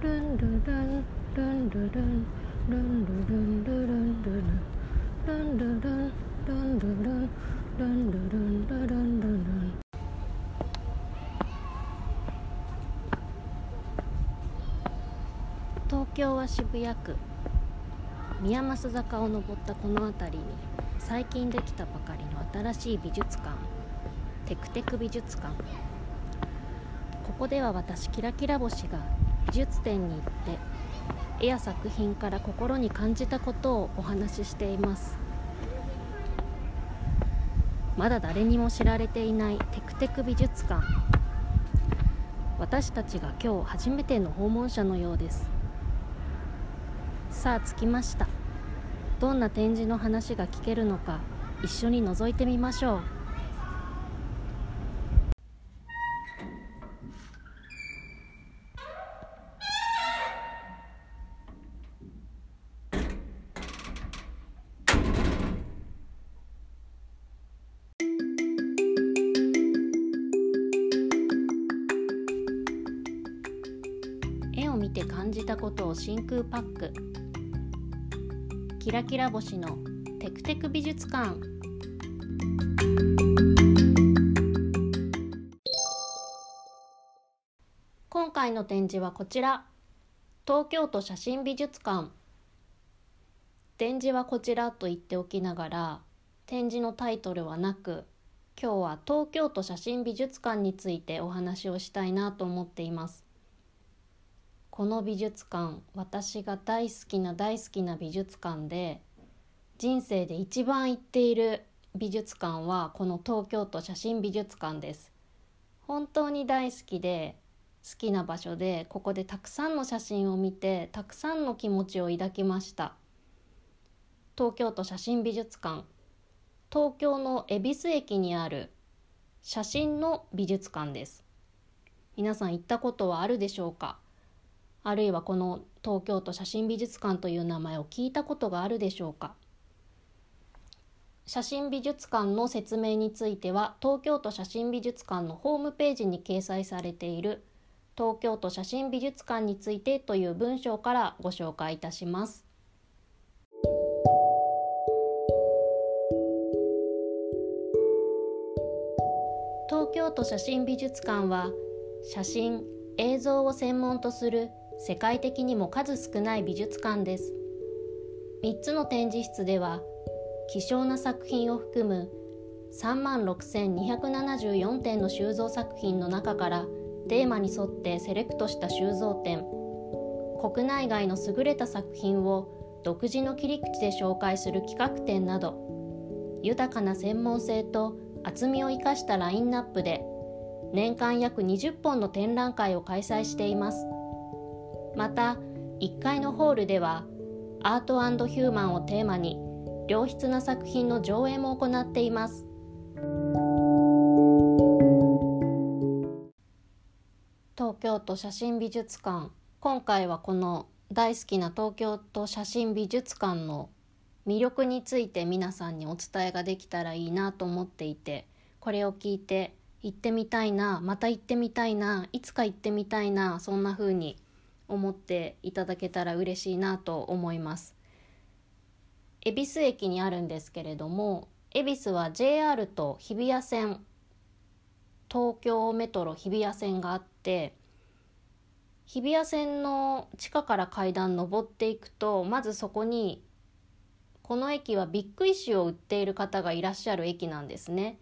ルンルルンルンルルンルンルルンルルンルルンルルンルルンルンルルンルンルルンルルンルルン東京は渋谷区宮益坂を登ったこの辺りに最近できたばかりの新しい美術館テクテク美術館。ここでは私キラキラ星が美術展に行って絵や作品から心に感じたことをお話ししています。まだ誰にも知られていないテクテク美術館。私たちが今日初めての訪問者のようです。さあ着きました。どんな展示の話が聞けるのか一緒に覗いてみましょう。絵を見て感じたことを真空パック。キラキラ星のテクテク美術館。今回の展示はこちら。東京都写真美術館。展示はこちらと言っておきながら展示のタイトルはなく今日は東京都写真美術館についてお話をしたいなと思っています。この美術館私が大好きな大好きな美術館で人生で一番行っている美術館はこの東京都写真美術館です。本当に大好きで好きな場所でここでたくさんの写真を見てたくさんの気持ちを抱きました。東京都写真美術館。東京の恵比寿駅にある写真の美術館です。皆さん行ったことはあるでしょうか？あるいはこの東京都写真美術館という名前を聞いたことがあるでしょうか？写真美術館の説明については東京都写真美術館のホームページに掲載されている東京都写真美術館についてという文章からご紹介いたします。東京都写真美術館は写真映像を専門とする世界的にも数少ない美術館です。3つの展示室では希少な作品を含む3万6274点の収蔵作品の中からテーマに沿ってセレクトした収蔵展国内外の優れた作品を独自の切り口で紹介する企画展など豊かな専門性と厚みを生かしたラインナップで年間約20本の展覧会を開催しています。また1階のホールではアートヒューマンをテーマに良質な作品の上映も行っています。東京都写真美術館。今回はこの大好きな東京都写真美術館の魅力について皆さんにお伝えができたらいいなと思っていてこれを聞いて行ってみたいなまた行ってみたいないつか行ってみたいなそんな風に思っていただけたら嬉しいなと思います恵比寿駅にあるんですけれども恵比寿は JR と日比谷線東京メトロ日比谷線があって日比谷線の地下から階段登っていくとまずそこにこの駅はビッグ石を売っている方がいらっしゃる駅なんですね。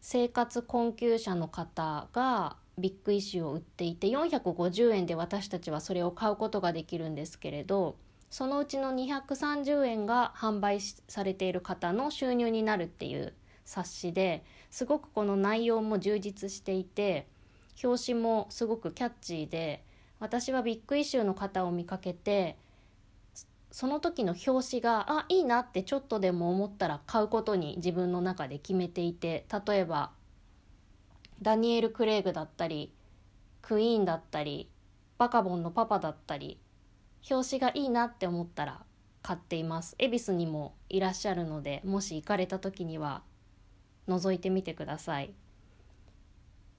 生活困窮者の方がビッグ石を売っていて450円で私たちはそれを買うことができるんですけれどそのうちの230円が販売されている方の収入になるっていう冊子ですごくこの内容も充実していて表紙もすごくキャッチーで私はビッグイシューの方を見かけてその時の表紙があいいなってちょっとでも思ったら買うことに自分の中で決めていて例えばダニエル・クレイグだったりクイーンだったりバカボンのパパだったり表紙がいいなって思ったら買っています。恵比寿にもいらっしゃるのでもし行かれた時には覗いてみてください。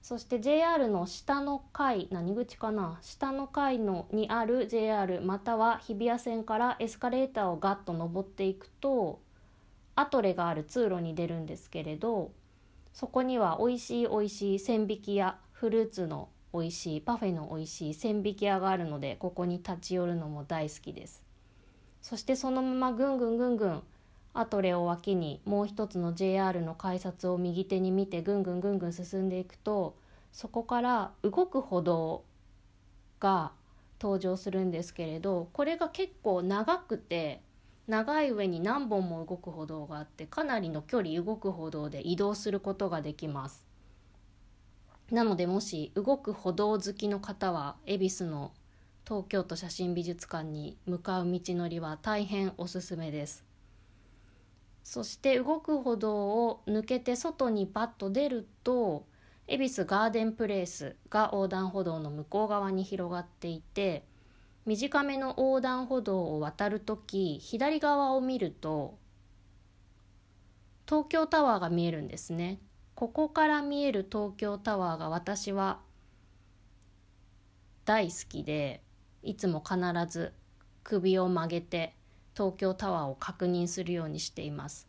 そして JR の下の階何口かな？下の階のにある JR または日比谷線からエスカレーターをガッと登っていくとアトレがある通路に出るんですけれどそこには美味しい美味しい千匹屋フルーツの美味しいパフェの美味しい千匹屋があるのでここに立ち寄るのも大好きです。そしてそのままぐんぐんぐんぐんアトレを脇にもう一つの JR の改札を右手に見てぐんぐんぐんぐん進んでいくとそこから動く歩道が登場するんですけれどこれが結構長くて長い上に何本も動く歩道があってかなりの距離動く歩道で移動することができます。なのでもし動く歩道好きの方は恵比寿の東京都写真美術館に向かう道のりは大変おすすめです。そして動く歩道を抜けて外にバッと出ると恵比寿ガーデンプレイスが横断歩道の向こう側に広がっていて短めの横断歩道を渡る時左側を見ると東京タワーが見えるんですね。ここから見える東京タワーが私は大好きでいつも必ず首を曲げて東京タワーを確認するようにしています。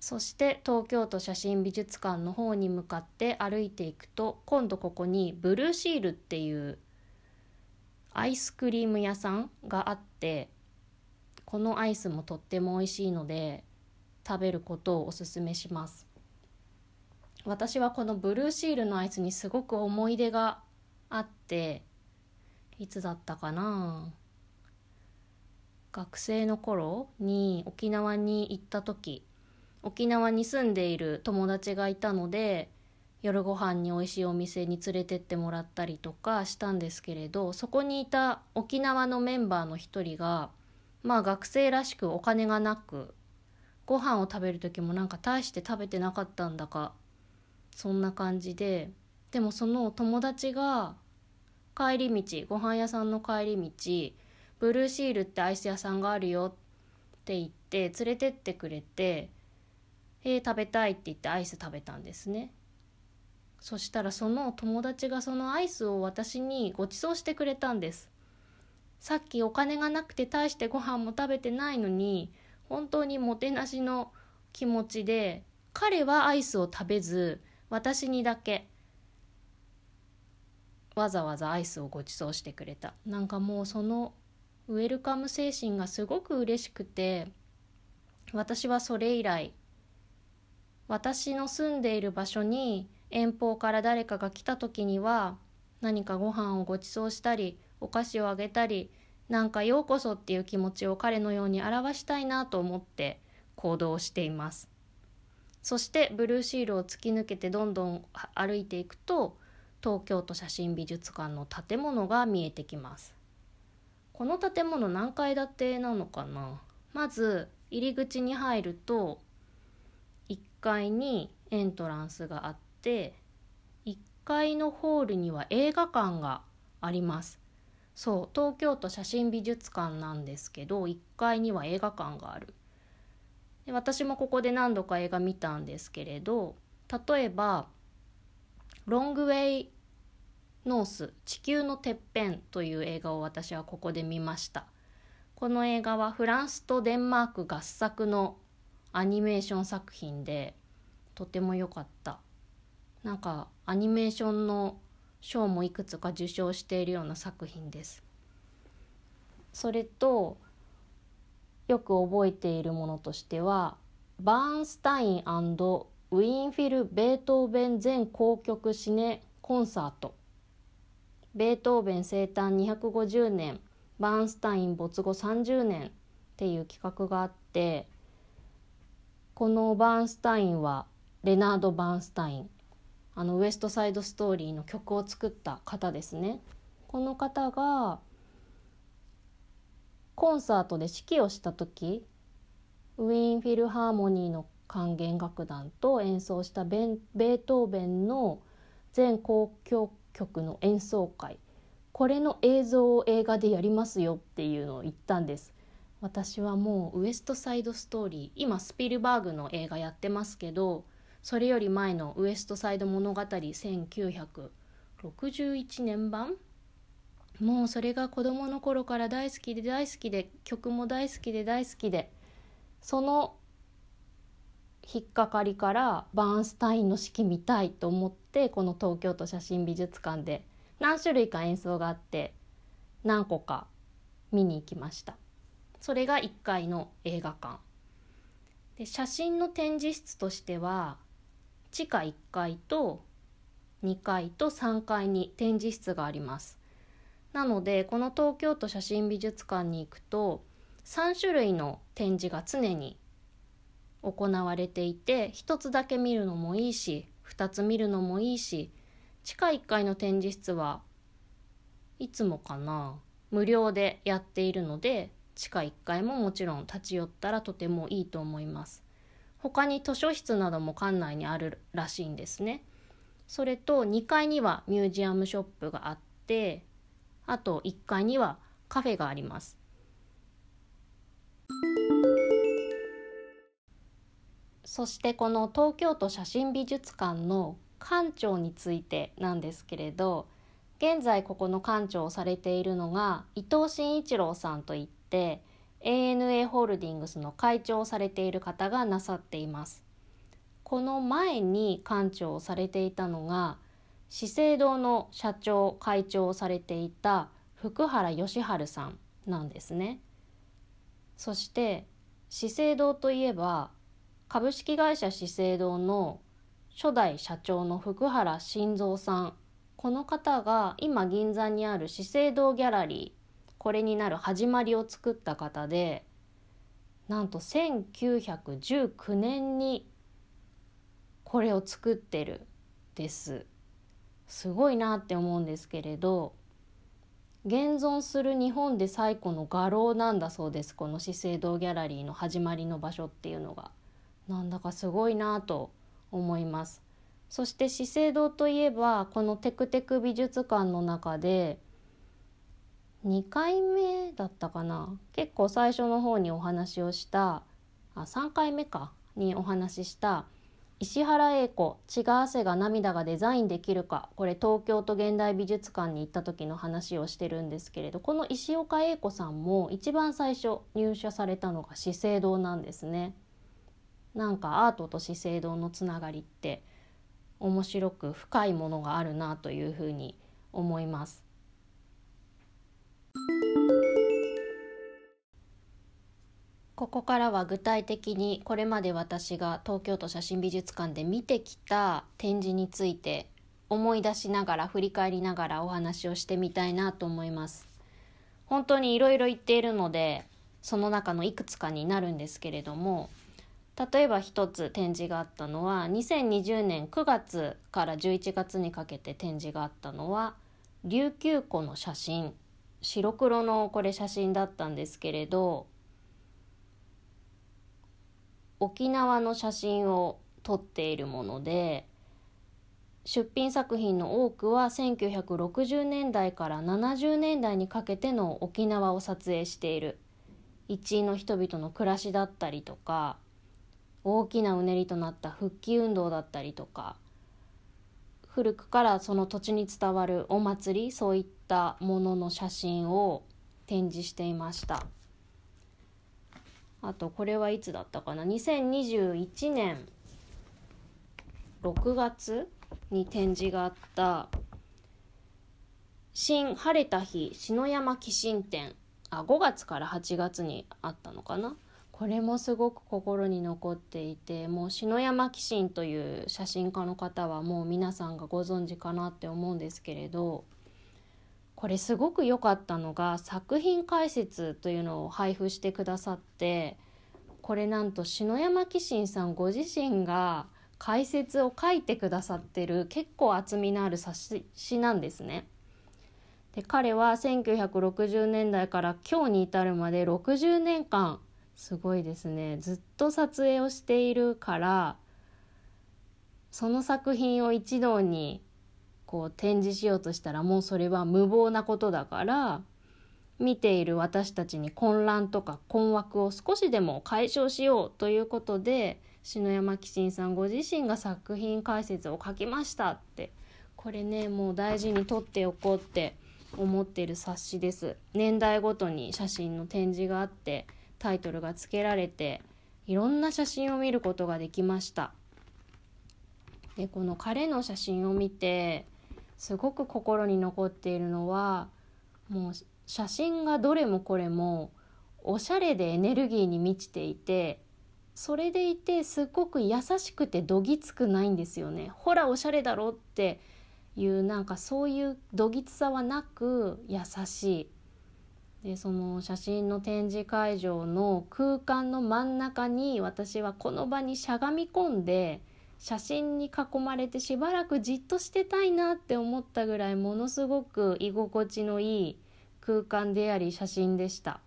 そして東京都写真美術館の方に向かって歩いていくと今度ここにブルーシールっていうアイスクリーム屋さんがあってこのアイスもとっても美味しいので食べることをおすすめします。私はこのブルーシールのアイスにすごく思い出があっていつだったかな？学生の頃に沖縄に行った時沖縄に住んでいる友達がいたので夜ご飯に美味しいお店に連れてってもらったりとかしたんですけれどそこにいた沖縄のメンバーの一人がまあ学生らしくお金がなくご飯を食べる時もなんか大して食べてなかったんだかそんな感じででもその友達が帰り道ご飯屋さんの帰り道ブルーシールってアイス屋さんがあるよって言って連れてってくれて「え、食べたい」って言ってアイス食べたんですね。そしたらその友達がそのアイスを私にご馳走してくれたんです。さっきお金がなくて大してご飯も食べてないのに本当にもてなしの気持ちで彼はアイスを食べず私にだけわざわざアイスをご馳走してくれた。なんかもうそのウェルカム精神がすごく嬉しくて私はそれ以来私の住んでいる場所に遠方から誰かが来た時には何かご飯をご馳走したりお菓子をあげたりなんかようこそっていう気持ちを彼のように表したいなと思って行動しています。そしてブルーシールを突き抜けてどんどん歩いていくと東京都写真美術館の建物が見えてきます。この建物何階建てなのかな？まず入り口に入ると1階にエントランスがあって1階のホールには映画館があります。そう東京都写真美術館なんですけど1階には映画館がある。で私もここで何度か映画見たんですけれど例えば「ロングウェイノース地球のてっぺんという映画を私はここで見ました。この映画はフランスとデンマーク合作のアニメーション作品でとても良かった。なんかアニメーションの賞もいくつか受賞しているような作品です。それとよく覚えているものとしてはバーンスタインウィンフィル・ベートーベン全交曲シネコンサート。ベートーベン生誕250年バーンスタイン没後30年っていう企画があってこのバーンスタインはレナード・バーンスタインあのウエストサイドストーリーの曲を作った方ですね。この方がコンサートで指揮をした時ウィーンフィルハーモニーの管弦楽団と演奏したベートーベンの全交響曲の演奏会。これの映像を映画でやりますよっていうのを言ったんです。私はもうウエストサイドストーリー今スピルバーグの映画やってますけどそれより前の「ウエストサイド物語」1961年版。もうそれが子供の頃から大好きで大好きで曲も大好きで大好きでその引っかかりからバーンスタインの式見たいと思ってこの東京都写真美術館で何種類か演奏があって何個か見に行きました。それが1階の映画館。で写真の展示室としては地下1階と2階と3階に展示室があります。なのでこの東京都写真美術館に行くと3種類の展示が常に行われていて1つだけ見るのもいいし2つ見るのもいいし地下1階の展示室はいつもかな無料でやっているので地下1階ももちろん立ち寄ったらとてもいいと思います。他に図書室なども館内にあるらしいんですね。それと2階にはミュージアムショップがあってあと1階にはカフェがあります。そしてこの東京都写真美術館の館長についてなんですけれど現在ここの館長をされているのが伊藤真一郎さんといって ANA ホールディングスの会長をされている方がなさっています。この前に館長をされていたのが資生堂の社長会長をされていた福原義治さんなんですね。そして資生堂といえば株式会社資生堂の初代社長の福原晋三さん。この方が今銀座にある資生堂ギャラリーこれになる始まりを作った方でなんと1919年にこれを作ってるです。すごいなって思うんですけれど現存する日本で最古の画廊なんだそうです。この資生堂ギャラリーの始まりの場所っていうのが。なんだかすごいなと思います。そして資生堂といえばこのテクテク美術館の中で2回目だったかな結構最初の方にお話をしたあ3回目かにお話しした石原英子「血が汗が涙がデザインできるか」これ東京都現代美術館に行った時の話をしてるんですけれどこの石岡英子さんも一番最初入社されたのが資生堂なんですね。なんかアートと資生堂のつながりって面白く深いものがあるなというふうに思います。ここからは具体的にこれまで私が東京都写真美術館で見てきた展示について思い出しながら振り返りながらお話をしてみたいなと思います。本当にいろいろ言っているのでその中のいくつかになるんですけれども例えば一つ展示があったのは2020年9月から11月にかけて展示があったのは琉球湖の写真白黒のこれ写真だったんですけれど沖縄の写真を撮っているもので出品作品の多くは1960年代から70年代にかけての沖縄を撮影している一位の人々の暮らしだったりとか大きなうねりとなった復帰運動だったりとか古くからその土地に伝わるお祭りそういったものの写真を展示していました。あとこれはいつだったかな？2021年6月に展示があった「新晴れた日篠山紀信展」あ5月から8月にあったのかな？これもすごく心に残っていてもう篠山紀信という写真家の方はもう皆さんがご存知かなって思うんですけれど。これすごく良かったのが作品解説というのを配布してくださってこれなんと篠山紀信さんご自身が解説を書いてくださってる結構厚みのある冊子なんですね。で彼は1960年代から今日に至るまで60年間すごいですねずっと撮影をしているからその作品を一堂にこう展示しようとしたらもうそれは無謀なことだから見ている私たちに混乱とか困惑を少しでも解消しようということで篠山紀信さんご自身が作品解説を書きましたって。これねもう大事に取っておこうって思ってる冊子です。年代ごとに写真の展示があってタイトルが付けられていろんな写真を見ることができました。でこの彼の写真を見てすごく心に残っているのはもう写真がどれもこれもおしゃれでエネルギーに満ちていてそれでいてすっごく優しくてどぎつくないんですよね。ほらおしゃれだろっていうなんかそういうどぎつさはなく優しい。でその写真の展示会場の空間の真ん中に私はこの場にしゃがみ込んで写真に囲まれてしばらくじっとしてたいなって思ったぐらいものすごく居心地のいい空間であり写真でした。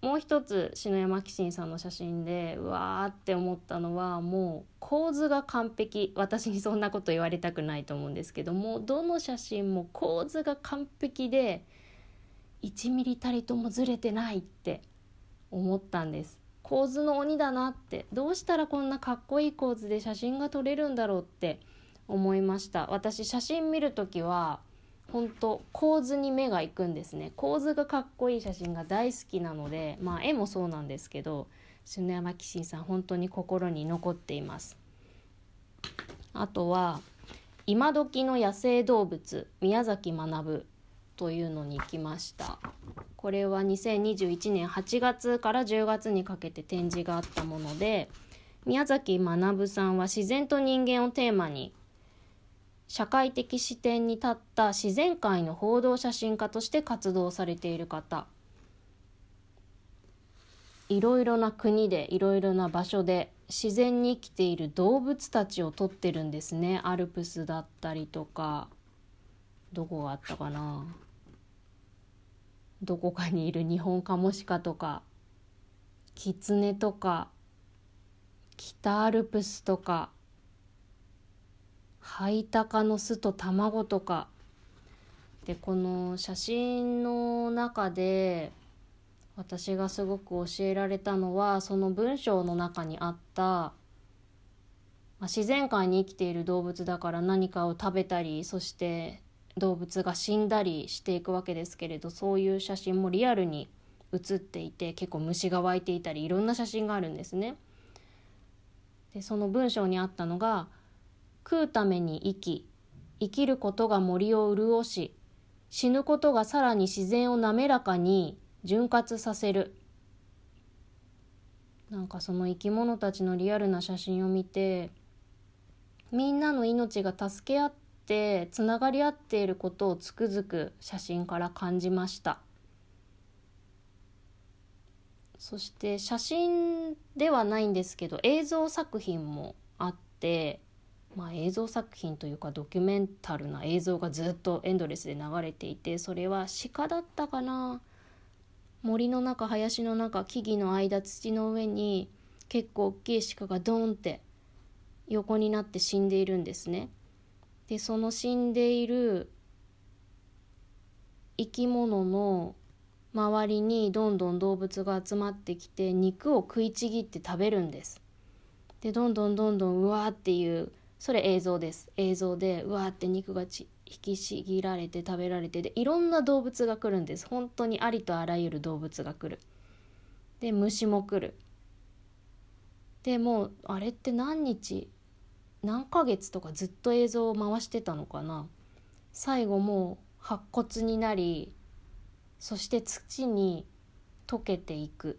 もう一つ篠山紀信さんの写真でうわーって思ったのはもう構図が完璧私にそんなこと言われたくないと思うんですけどもどの写真も構図が完璧で1ミリたりともずれてないって思ったんです構図の鬼だなって。どうしたらこんなかっこいい構図で写真が撮れるんだろうって思いました。私写真見る時は本当構図に目がいくんですね。構図がかっこいい写真が大好きなのでまあ絵もそうなんですけど篠山紀信さん本当に心に残っています。あとは「今時の野生動物宮崎学」というのに行きました。これは2021年8月から10月にかけて展示があったもので宮崎学さんは自然と人間をテーマに社会的視点に立った自然界の報道写真家として活動されている方。いろいろな国でいろいろな場所で自然に生きている動物たちを撮ってるんですね。アルプスだったりとかどこがあったかな？どこかにいるニホンカモシカとかキツネとか北アルプスとかハイタカの巣と卵とか。でこの写真の中で私がすごく教えられたのはその文章の中にあった、自然界に生きている動物だから何かを食べたりそして動物が死んだりしていくわけですけれどそういう写真もリアルに写っていて結構虫が湧いていたりいろんな写真があるんですね。でその文章にあったのが食うために生き生きることが森を潤し死ぬことがさらに自然を滑らかに潤滑させるなんかその生き物たちのリアルな写真を見てみんなの命が助け合っってつながり合っていることをつくづく写真から感じましたそして写真ではないんですけど映像作品もあってまあ、映像作品というかドキュメンタルな映像がずっとエンドレスで流れていてそれは鹿だったかな森の中林の中木々の間土の上に結構大きい鹿がドーンって横になって死んでいるんですね。でその死んでいる生き物の周りにどんどん動物が集まってきて肉を食いちぎって食べるんです。でどんどんどんどんうわーっていうそれ映像です。映像でうわーって肉がち引きちぎられて食べられてでいろんな動物が来るんです。本当にありとあらゆる動物が来る。で虫も来る。でもうあれって何日何ヶ月とかずっと映像を回してたのかな。最後もう白骨になりそして土に溶けていく。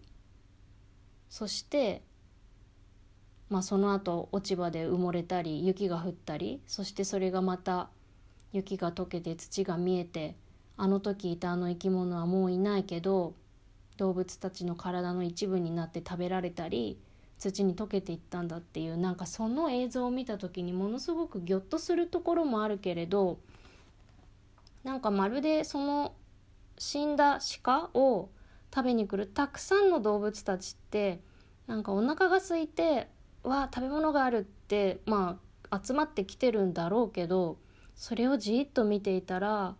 そしてまあ、その後落ち葉で埋もれたり雪が降ったりそしてそれがまた雪が溶けて土が見えてあの時いたあの生き物はもういないけど動物たちの体の一部になって食べられたり土に溶けていったんだっていうなんかその映像を見た時にものすごくギョッとするところもあるけれどなんかまるでその死んだ鹿を食べに来るたくさんの動物たちってなんかお腹が空いてわ食べ物があるってまあ集まってきてるんだろうけどそれをじっと見ていたら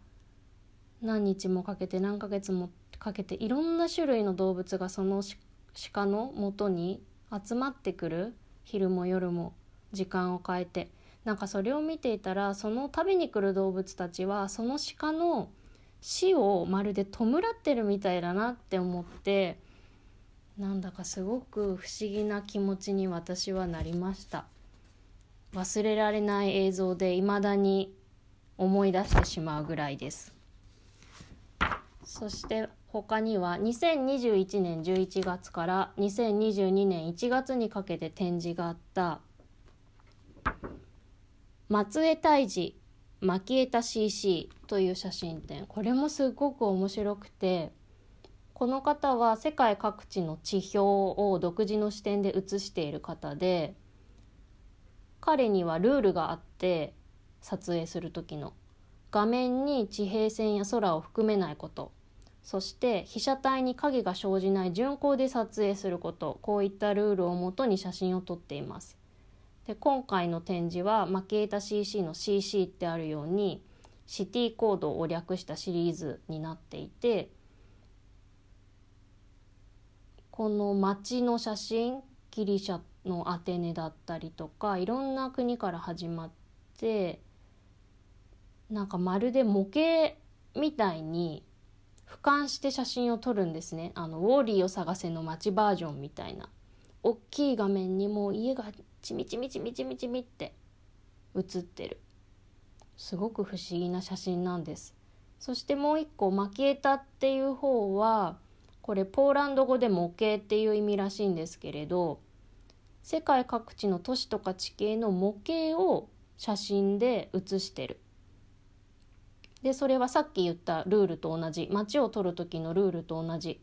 何日もかけて何ヶ月もかけていろんな種類の動物がその鹿のもとに集まってくる昼も夜も時間を変えて。なんかそれを見ていたらその食べに来る動物たちはその鹿の死をまるで弔ってるみたいだなって思ってなんだかすごく不思議な気持ちに私はなりました。忘れられない映像で未だに思い出してしまうぐらいです。そして他には2021年11月から2022年1月にかけて展示があった。松江泰治蒔絵田 CC という写真展。これもすごく面白くてこの方は世界各地の地表を独自の視点で写している方で彼にはルールがあって撮影する時の。画面に地平線や空を含めないこと。そして被写体に影が生じない順光で撮影することこういったルールをもとに写真を撮っています。で今回の展示はマキエータ CC の CC ってあるようにシティコードを略したシリーズになっていてこの街の写真ギリシャのアテネだったりとかいろんな国から始まってなんかまるで模型みたいに俯瞰して写真を撮るんですね。あのウォーリーを探せの街バージョンみたいな。大きい画面にもう家がちみちみちみちみちみって写ってる。すごく不思議な写真なんです。そしてもう一個マキエタっていう方はこれポーランド語で模型っていう意味らしいんですけれど世界各地の都市とか地形の模型を写真で写してる。でそれはさっき言ったルールと同じ街を撮る時のルールと同じ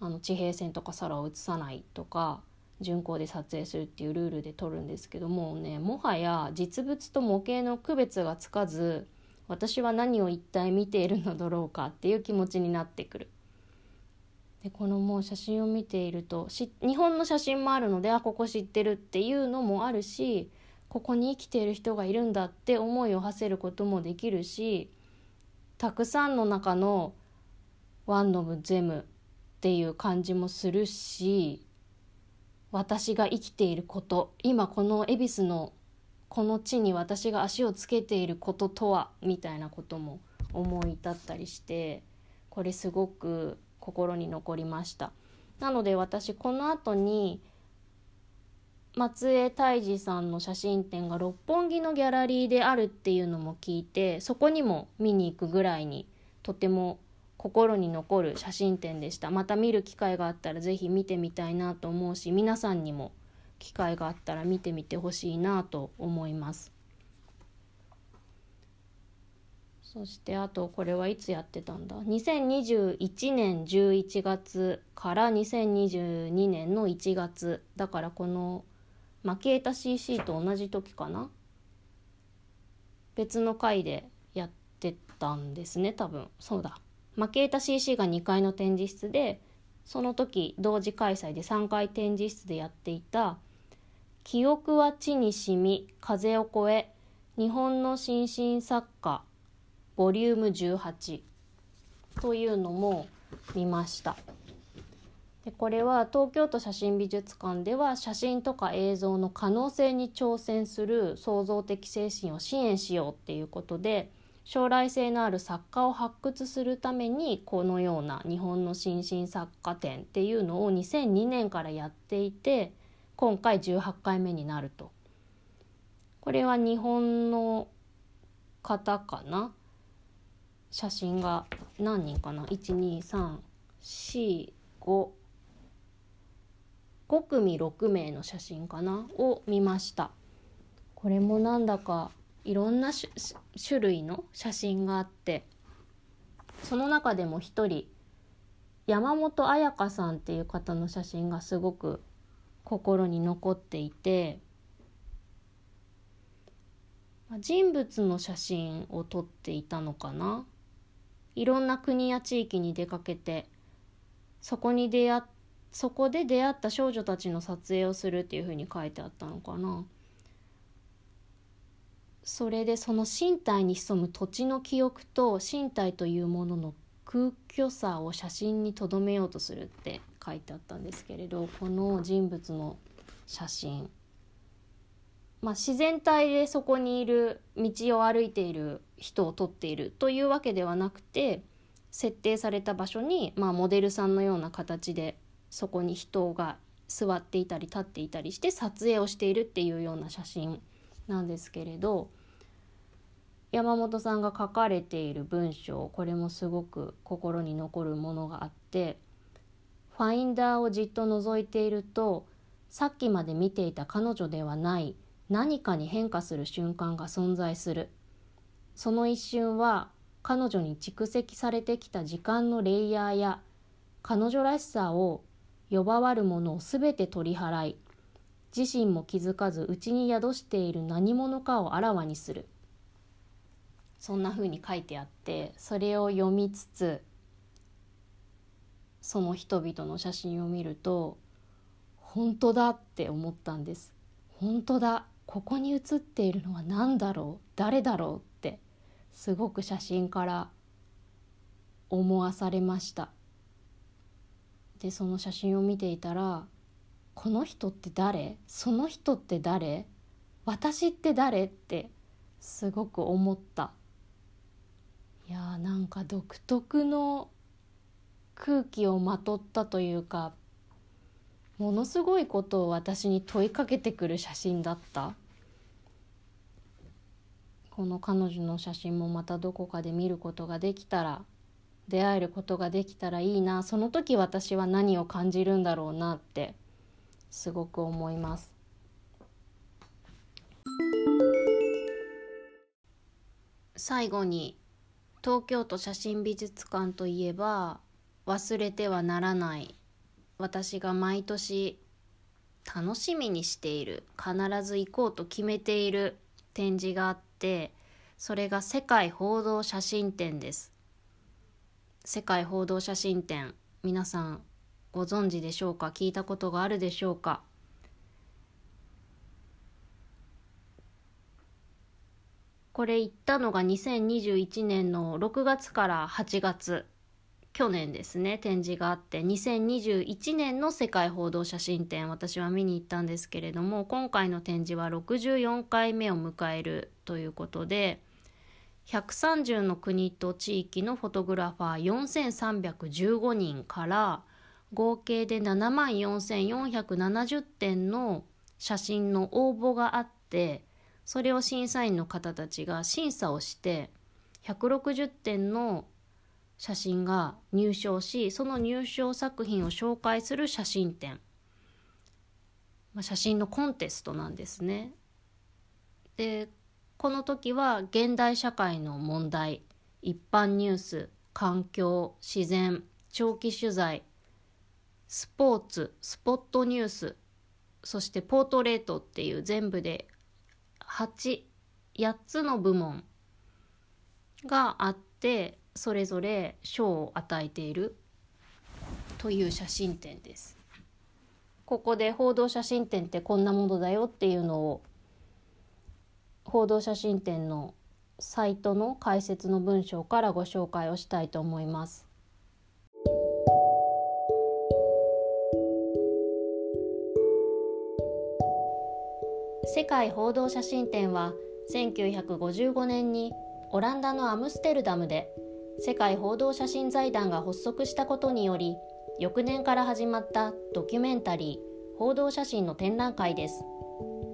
あの地平線とか空を写さないとか巡航で撮影するっていうルールで撮るんですけどもねもはや実物と模型の区別がつかず私は何を一体見ているのだろうかっていう気持ちになってくる。でこのもう写真を見ていると日本の写真もあるのであここ知ってるっていうのもあるしここに生きている人がいるんだって思いを馳せることもできるしたくさんの中のワンノブゼムっていう感じもするし私が生きていること今この恵比寿のこの地に私が足をつけていることとはみたいなことも思い至ったりしてこれすごく心に残りました。なので私この後に松江泰治さんの写真展が六本木のギャラリーであるっていうのも聞いてそこにも見に行くぐらいにとても心に残る写真展でした。また見る機会があったら是非見てみたいなと思うし皆さんにも機会があったら見てみてほしいなと思います。そしてあとこれはいつやってたんだ？2021年11月から2022年の1月。だからこのマケータ CC と同じ時かな？別の回でやってたんですね多分。そうだ。マケータ CC が2階の展示室でその時同時開催で3階展示室でやっていた「記憶は地にしみ風を越え日本の新進作家ボリューム18」というのも見ました。でこれは東京都写真美術館では写真とか映像の可能性に挑戦する創造的精神を支援しようっていうことで将来性のある作家を発掘するためにこのような日本の新進作家展っていうのを2002年からやっていて今回18回目になると。これは日本の方かな？写真が何人かな？12345 5組6名の写真かな？を見ました。これもなんだかいろんな種類の写真があってその中でも一人山本彩香さんっていう方の写真がすごく心に残っていて人物の写真を撮っていたのかな？いろんな国や地域に出かけてそこに出会っそこで出会った少女たちの撮影をするっていうふうに書いてあったのかな。それでその身体に潜む土地の記憶と身体というものの空虚さを写真に留めようとするって書いてあったんですけれどこの人物の写真まあ、自然体でそこにいる道を歩いている人を撮っているというわけではなくて設定された場所に、まあ、モデルさんのような形でそこに人が座っていたり立っていたりして撮影をしているっていうような写真なんですけれど山本さんが書かれている文章これもすごく心に残るものがあってファインダーをじっと覗いているとさっきまで見ていた彼女ではない何かに変化する瞬間が存在する。その一瞬は彼女に蓄積されてきた時間のレイヤーや彼女らしさを呼ばわるものを全て取り払い自身も気づかず内に宿している何者かをあらわにする。そんな風に書いてあってそれを読みつつその人々の写真を見ると本当だって思ったんです。本当だ。ここに写っているのは何だろう？誰だろう？ってすごく写真から思わされました。でその写真を見ていたらこの人って誰？その人って誰？私って誰？ってすごく思った。いやーなんか独特の空気をまとったというかものすごいことを私に問いかけてくる写真だった。この彼女の写真もまたどこかで見ることができたら出会えることができたらいいな。その時私は何を感じるんだろうなってすごく思います。最後に東京都写真美術館といえば忘れてはならない私が毎年楽しみにしている必ず行こうと決めている展示があってそれが世界報道写真展です。世界報道写真展皆さんご存知でしょうか？聞いたことがあるでしょうか？これ行ったのが2021年の6月から8月。去年ですね展示があって。2021年の世界報道写真展私は見に行ったんですけれども今回の展示は64回目を迎えるということで130の国と地域のフォトグラファー4315人から合計で7万4470点の写真の応募があってそれを審査員の方たちが審査をして160点の写真が入賞しその入賞作品を紹介する写真展、ま、写真のコンテストなんですね。でこの時は現代社会の問題一般ニュース環境自然長期取材スポーツスポットニュースそしてポートレートっていう全部で88つの部門があってそれぞれ賞を与えているという写真展です。ここで報道写真展ってこんなものだよっていうのを報道写真展のサイトの解説の文章からご紹介をしたいと思います。世界報道写真展は1955年にオランダのアムステルダムで世界報道写真財団が発足したことにより翌年から始まったドキュメンタリー報道写真の展覧会です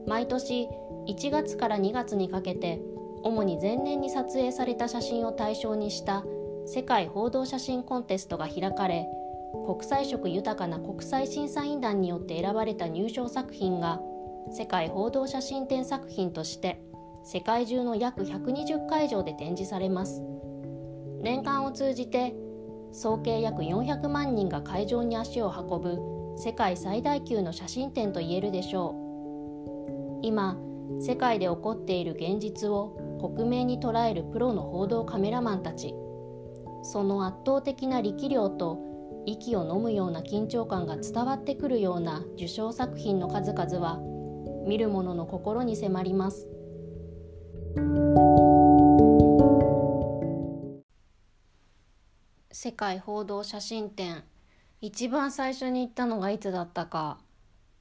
毎年1月から2月にかけて主に前年に撮影された写真を対象にした世界報道写真コンテストが開かれ国際色豊かな国際審査員団によって選ばれた入賞作品が世界報道写真展作品として世界中の約120会場で展示されます。年間を通じて総計約400万人が会場に足を運ぶ世界最大級の写真展といえるでしょう今世界で起こっている現実を克明に捉えるプロの報道カメラマンたちその圧倒的な力量と息を飲むような緊張感が伝わってくるような受賞作品の数々は見る者の心に迫ります。世界報道写真展一番最初に行ったのがいつだったか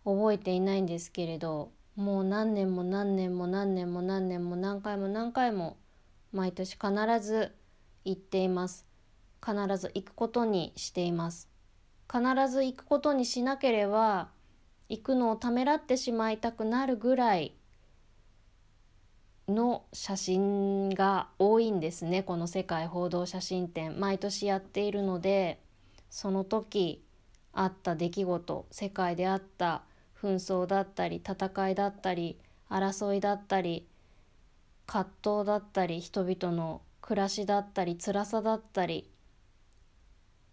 覚えていないんですけれどもう何年も何年も何年も何年も何回も何回も毎年必ず行っています。必ず行くことにしています。必ず行くことにしなければ行くのをためらってしまいたくなるぐらいの写真が多いんですね。この世界報道写真展。毎年やっているのでその時あった出来事世界であった紛争だったり戦いだったり争いだったり葛藤だったり人々の暮らしだったり辛さだったり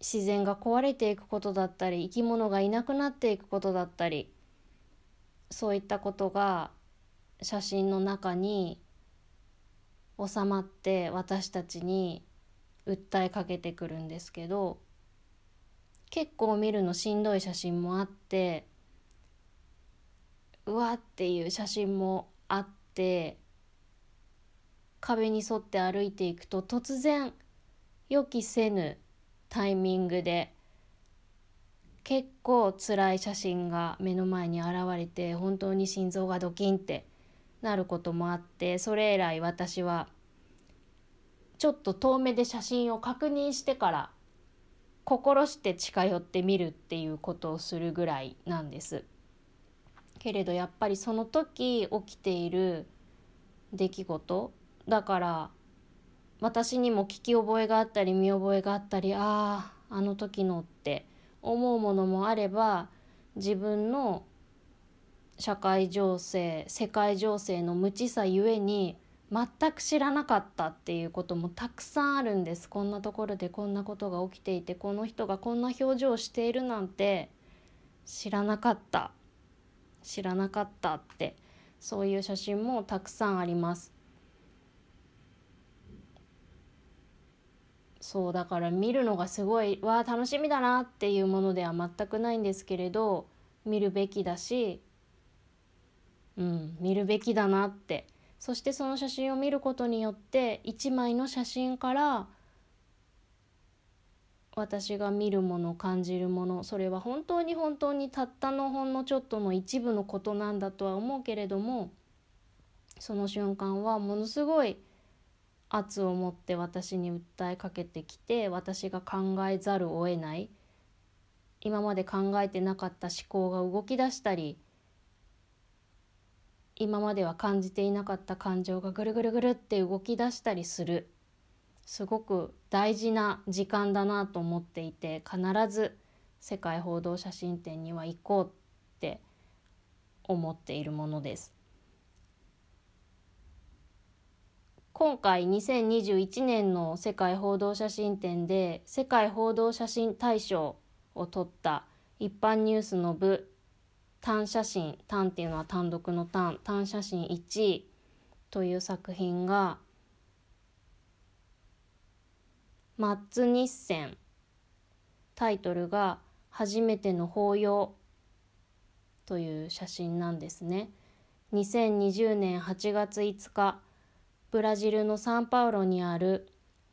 自然が壊れていくことだったり生き物がいなくなっていくことだったりそういったことが写真の中に収まって私たちに訴えかけてくるんですけど結構見るのしんどい写真もあってうわっていう写真もあって壁に沿って歩いていくと突然予期せぬタイミングで結構辛い写真が目の前に現れて本当に心臓がドキンってなることもあってそれ以来私はちょっと遠目で写真を確認してから心して近寄ってみるっていうことをするぐらいなんです。けれどやっぱりその時起きている出来事だから私にも聞き覚えがあったり見覚えがあったりあああの時のって思うものもあれば自分の社会情勢世界情勢の無知さゆえに全く知らなかったっていうこともたくさんあるんです。こんなところでこんなことが起きていてこの人がこんな表情をしているなんて知らなかった。知らなかったってそういう写真もたくさんあります。そうだから見るのがすごいわあ楽しみだなっていうものでは全くないんですけれど見るべきだしうん見るべきだなって。そしてその写真を見ることによって1枚の写真から私が見るもの感じるものそれは本当に本当にたったのほんのちょっとの一部のことなんだとは思うけれどもその瞬間はものすごい圧を持って私に訴えかけてきて私が考えざるを得ない今まで考えてなかった思考が動き出したり今までは感じていなかった感情がぐるぐるぐるって動き出したりする。すごく大事な時間だなと思っていて必ず世界報道写真展には行こうって思っているものです。今回2021年の世界報道写真展で世界報道写真大賞を取った一般ニュースの部単写真単っていうのは単独の単単写真1位という作品がマッツ日線タイトルが「初めての法要」という写真なんですね。2020年8月5日ブラジルのサンパウロにある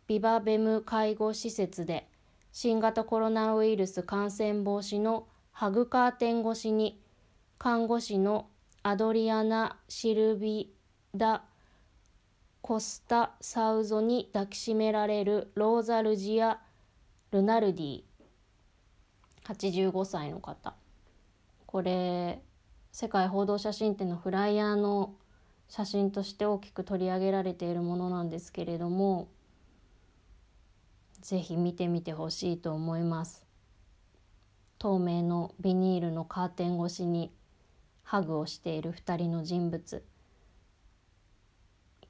ビバベム介護施設で新型コロナウイルス感染防止のハグカーテン越しに看護師のアドリアナ・シルビダ・コスタ・サウゾに抱きしめられるローザ・ルジア・ルナルディ。85歳の方。これ世界報道写真展のフライヤーの写真として大きく取り上げられているものなんですけれども是非見てみてほしいと思います。透明のビニールのカーテン越しにハグをしている2人の人物。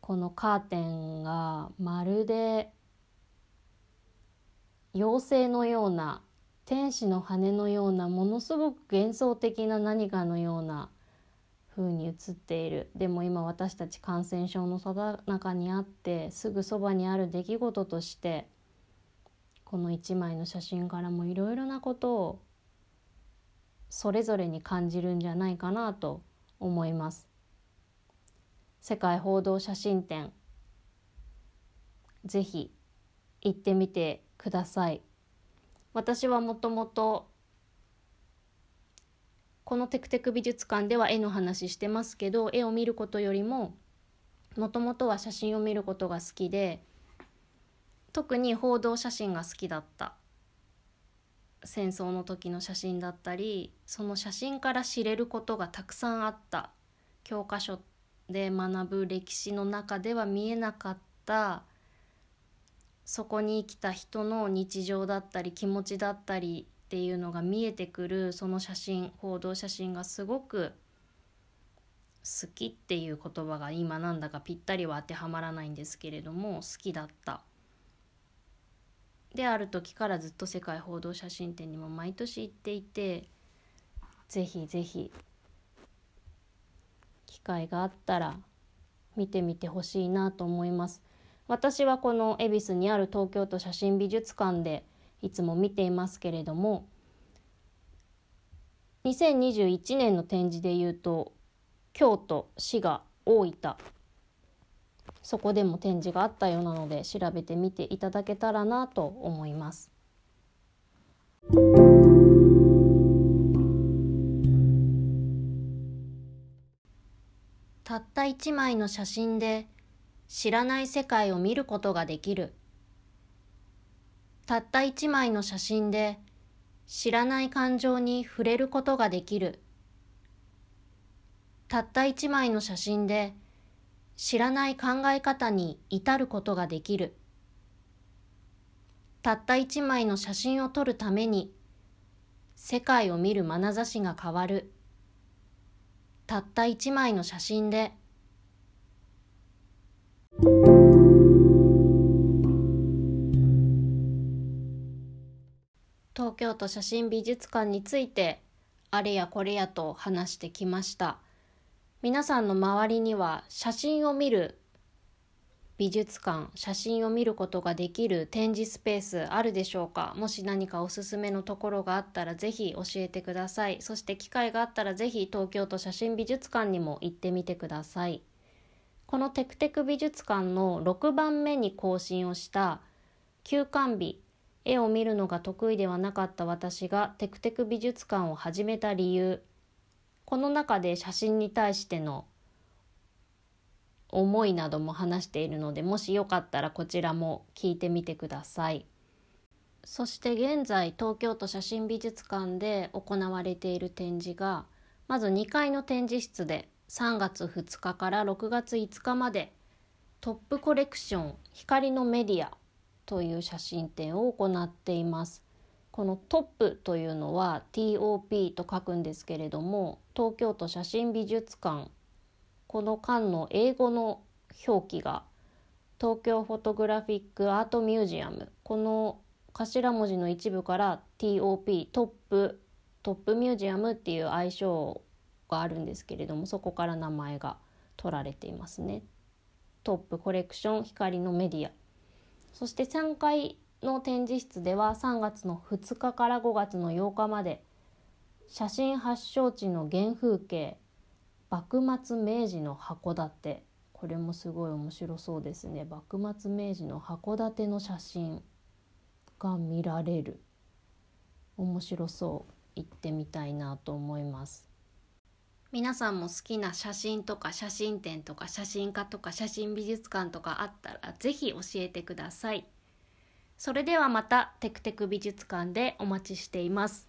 このカーテンがまるで妖精のような天使の羽のようなものすごく幻想的な何かのような風に映っているでも今私たち感染症のさだ中にあってすぐそばにある出来事としてこの1枚の写真からもいろいろなことをそれぞれに感じるんじゃないかなと思います。世界報道写真展。ぜひ行ってみてください。私はもともとこのテクテク美術館では絵の話してますけど絵を見ることよりももともとは写真を見ることが好きで特に報道写真が好きだった。戦争の時の写真だったりその写真から知れることがたくさんあった教科書で学ぶ歴史の中では見えなかったそこに生きた人の日常だったり気持ちだったりっていうのが見えてくるその写真報道写真がすごく好きっていう言葉が今なんだかぴったりは当てはまらないんですけれども好きだった。である時からずっと世界報道写真展にも毎年行っていてぜひぜひ機会があったら見てみてほしいなと思います。私はこの恵比寿にある東京都写真美術館でいつも見ていますけれども2021年の展示でいうと京都滋賀大分そこでも展示があったようなので調べてみていただけたらなと思います。たった一枚の写真で知らない世界を見ることができる。たった一枚の写真で知らない感情に触れることができる。たった一枚の写真で知らない考え方に至ることができる。たった一枚の写真を撮るために世界を見る眼差しが変わる。たった一枚の写真で東京都写真美術館についてあれやこれやと話してきました。皆さんの周りには写真を見る美術館写真を見ることができる展示スペースあるでしょうか？もし何かおすすめのところがあったらぜひ教えてください。そして機会があったらぜひ東京都写真美術館にも行ってみてください。このテクテク美術館の6番目に更新をした休館日絵を見るのが得意ではなかった私がテクテク美術館を始めた理由。この中で写真に対しての思いなども話しているのでもしよかったらこちらも聞いてみてください。そして現在東京都写真美術館で行われている展示がまず2階の展示室で3月2日から6月5日までトップコレクション光のメディアという写真展を行っています。このトップというのは TOP と書くんですけれども東京都写真美術館この館の英語の表記が東京フォトグラフィックアートミュージアムこの頭文字の一部から TOP トップトップミュージアムっていう愛称があるんですけれどもそこから名前が取られていますね。トップコレクション光のメディアそして3階の展示室では3月の2日から5月の8日まで写真発祥地の原風景幕末明治の函館。これもすごい面白そうですね。幕末明治の函館の写真が見られる。面白そう。行ってみたいなと思います。皆さんも好きな写真とか写真展とか写真家とか写真美術館とかあったら是非教えてください。それではまたテクテク美術館でお待ちしています。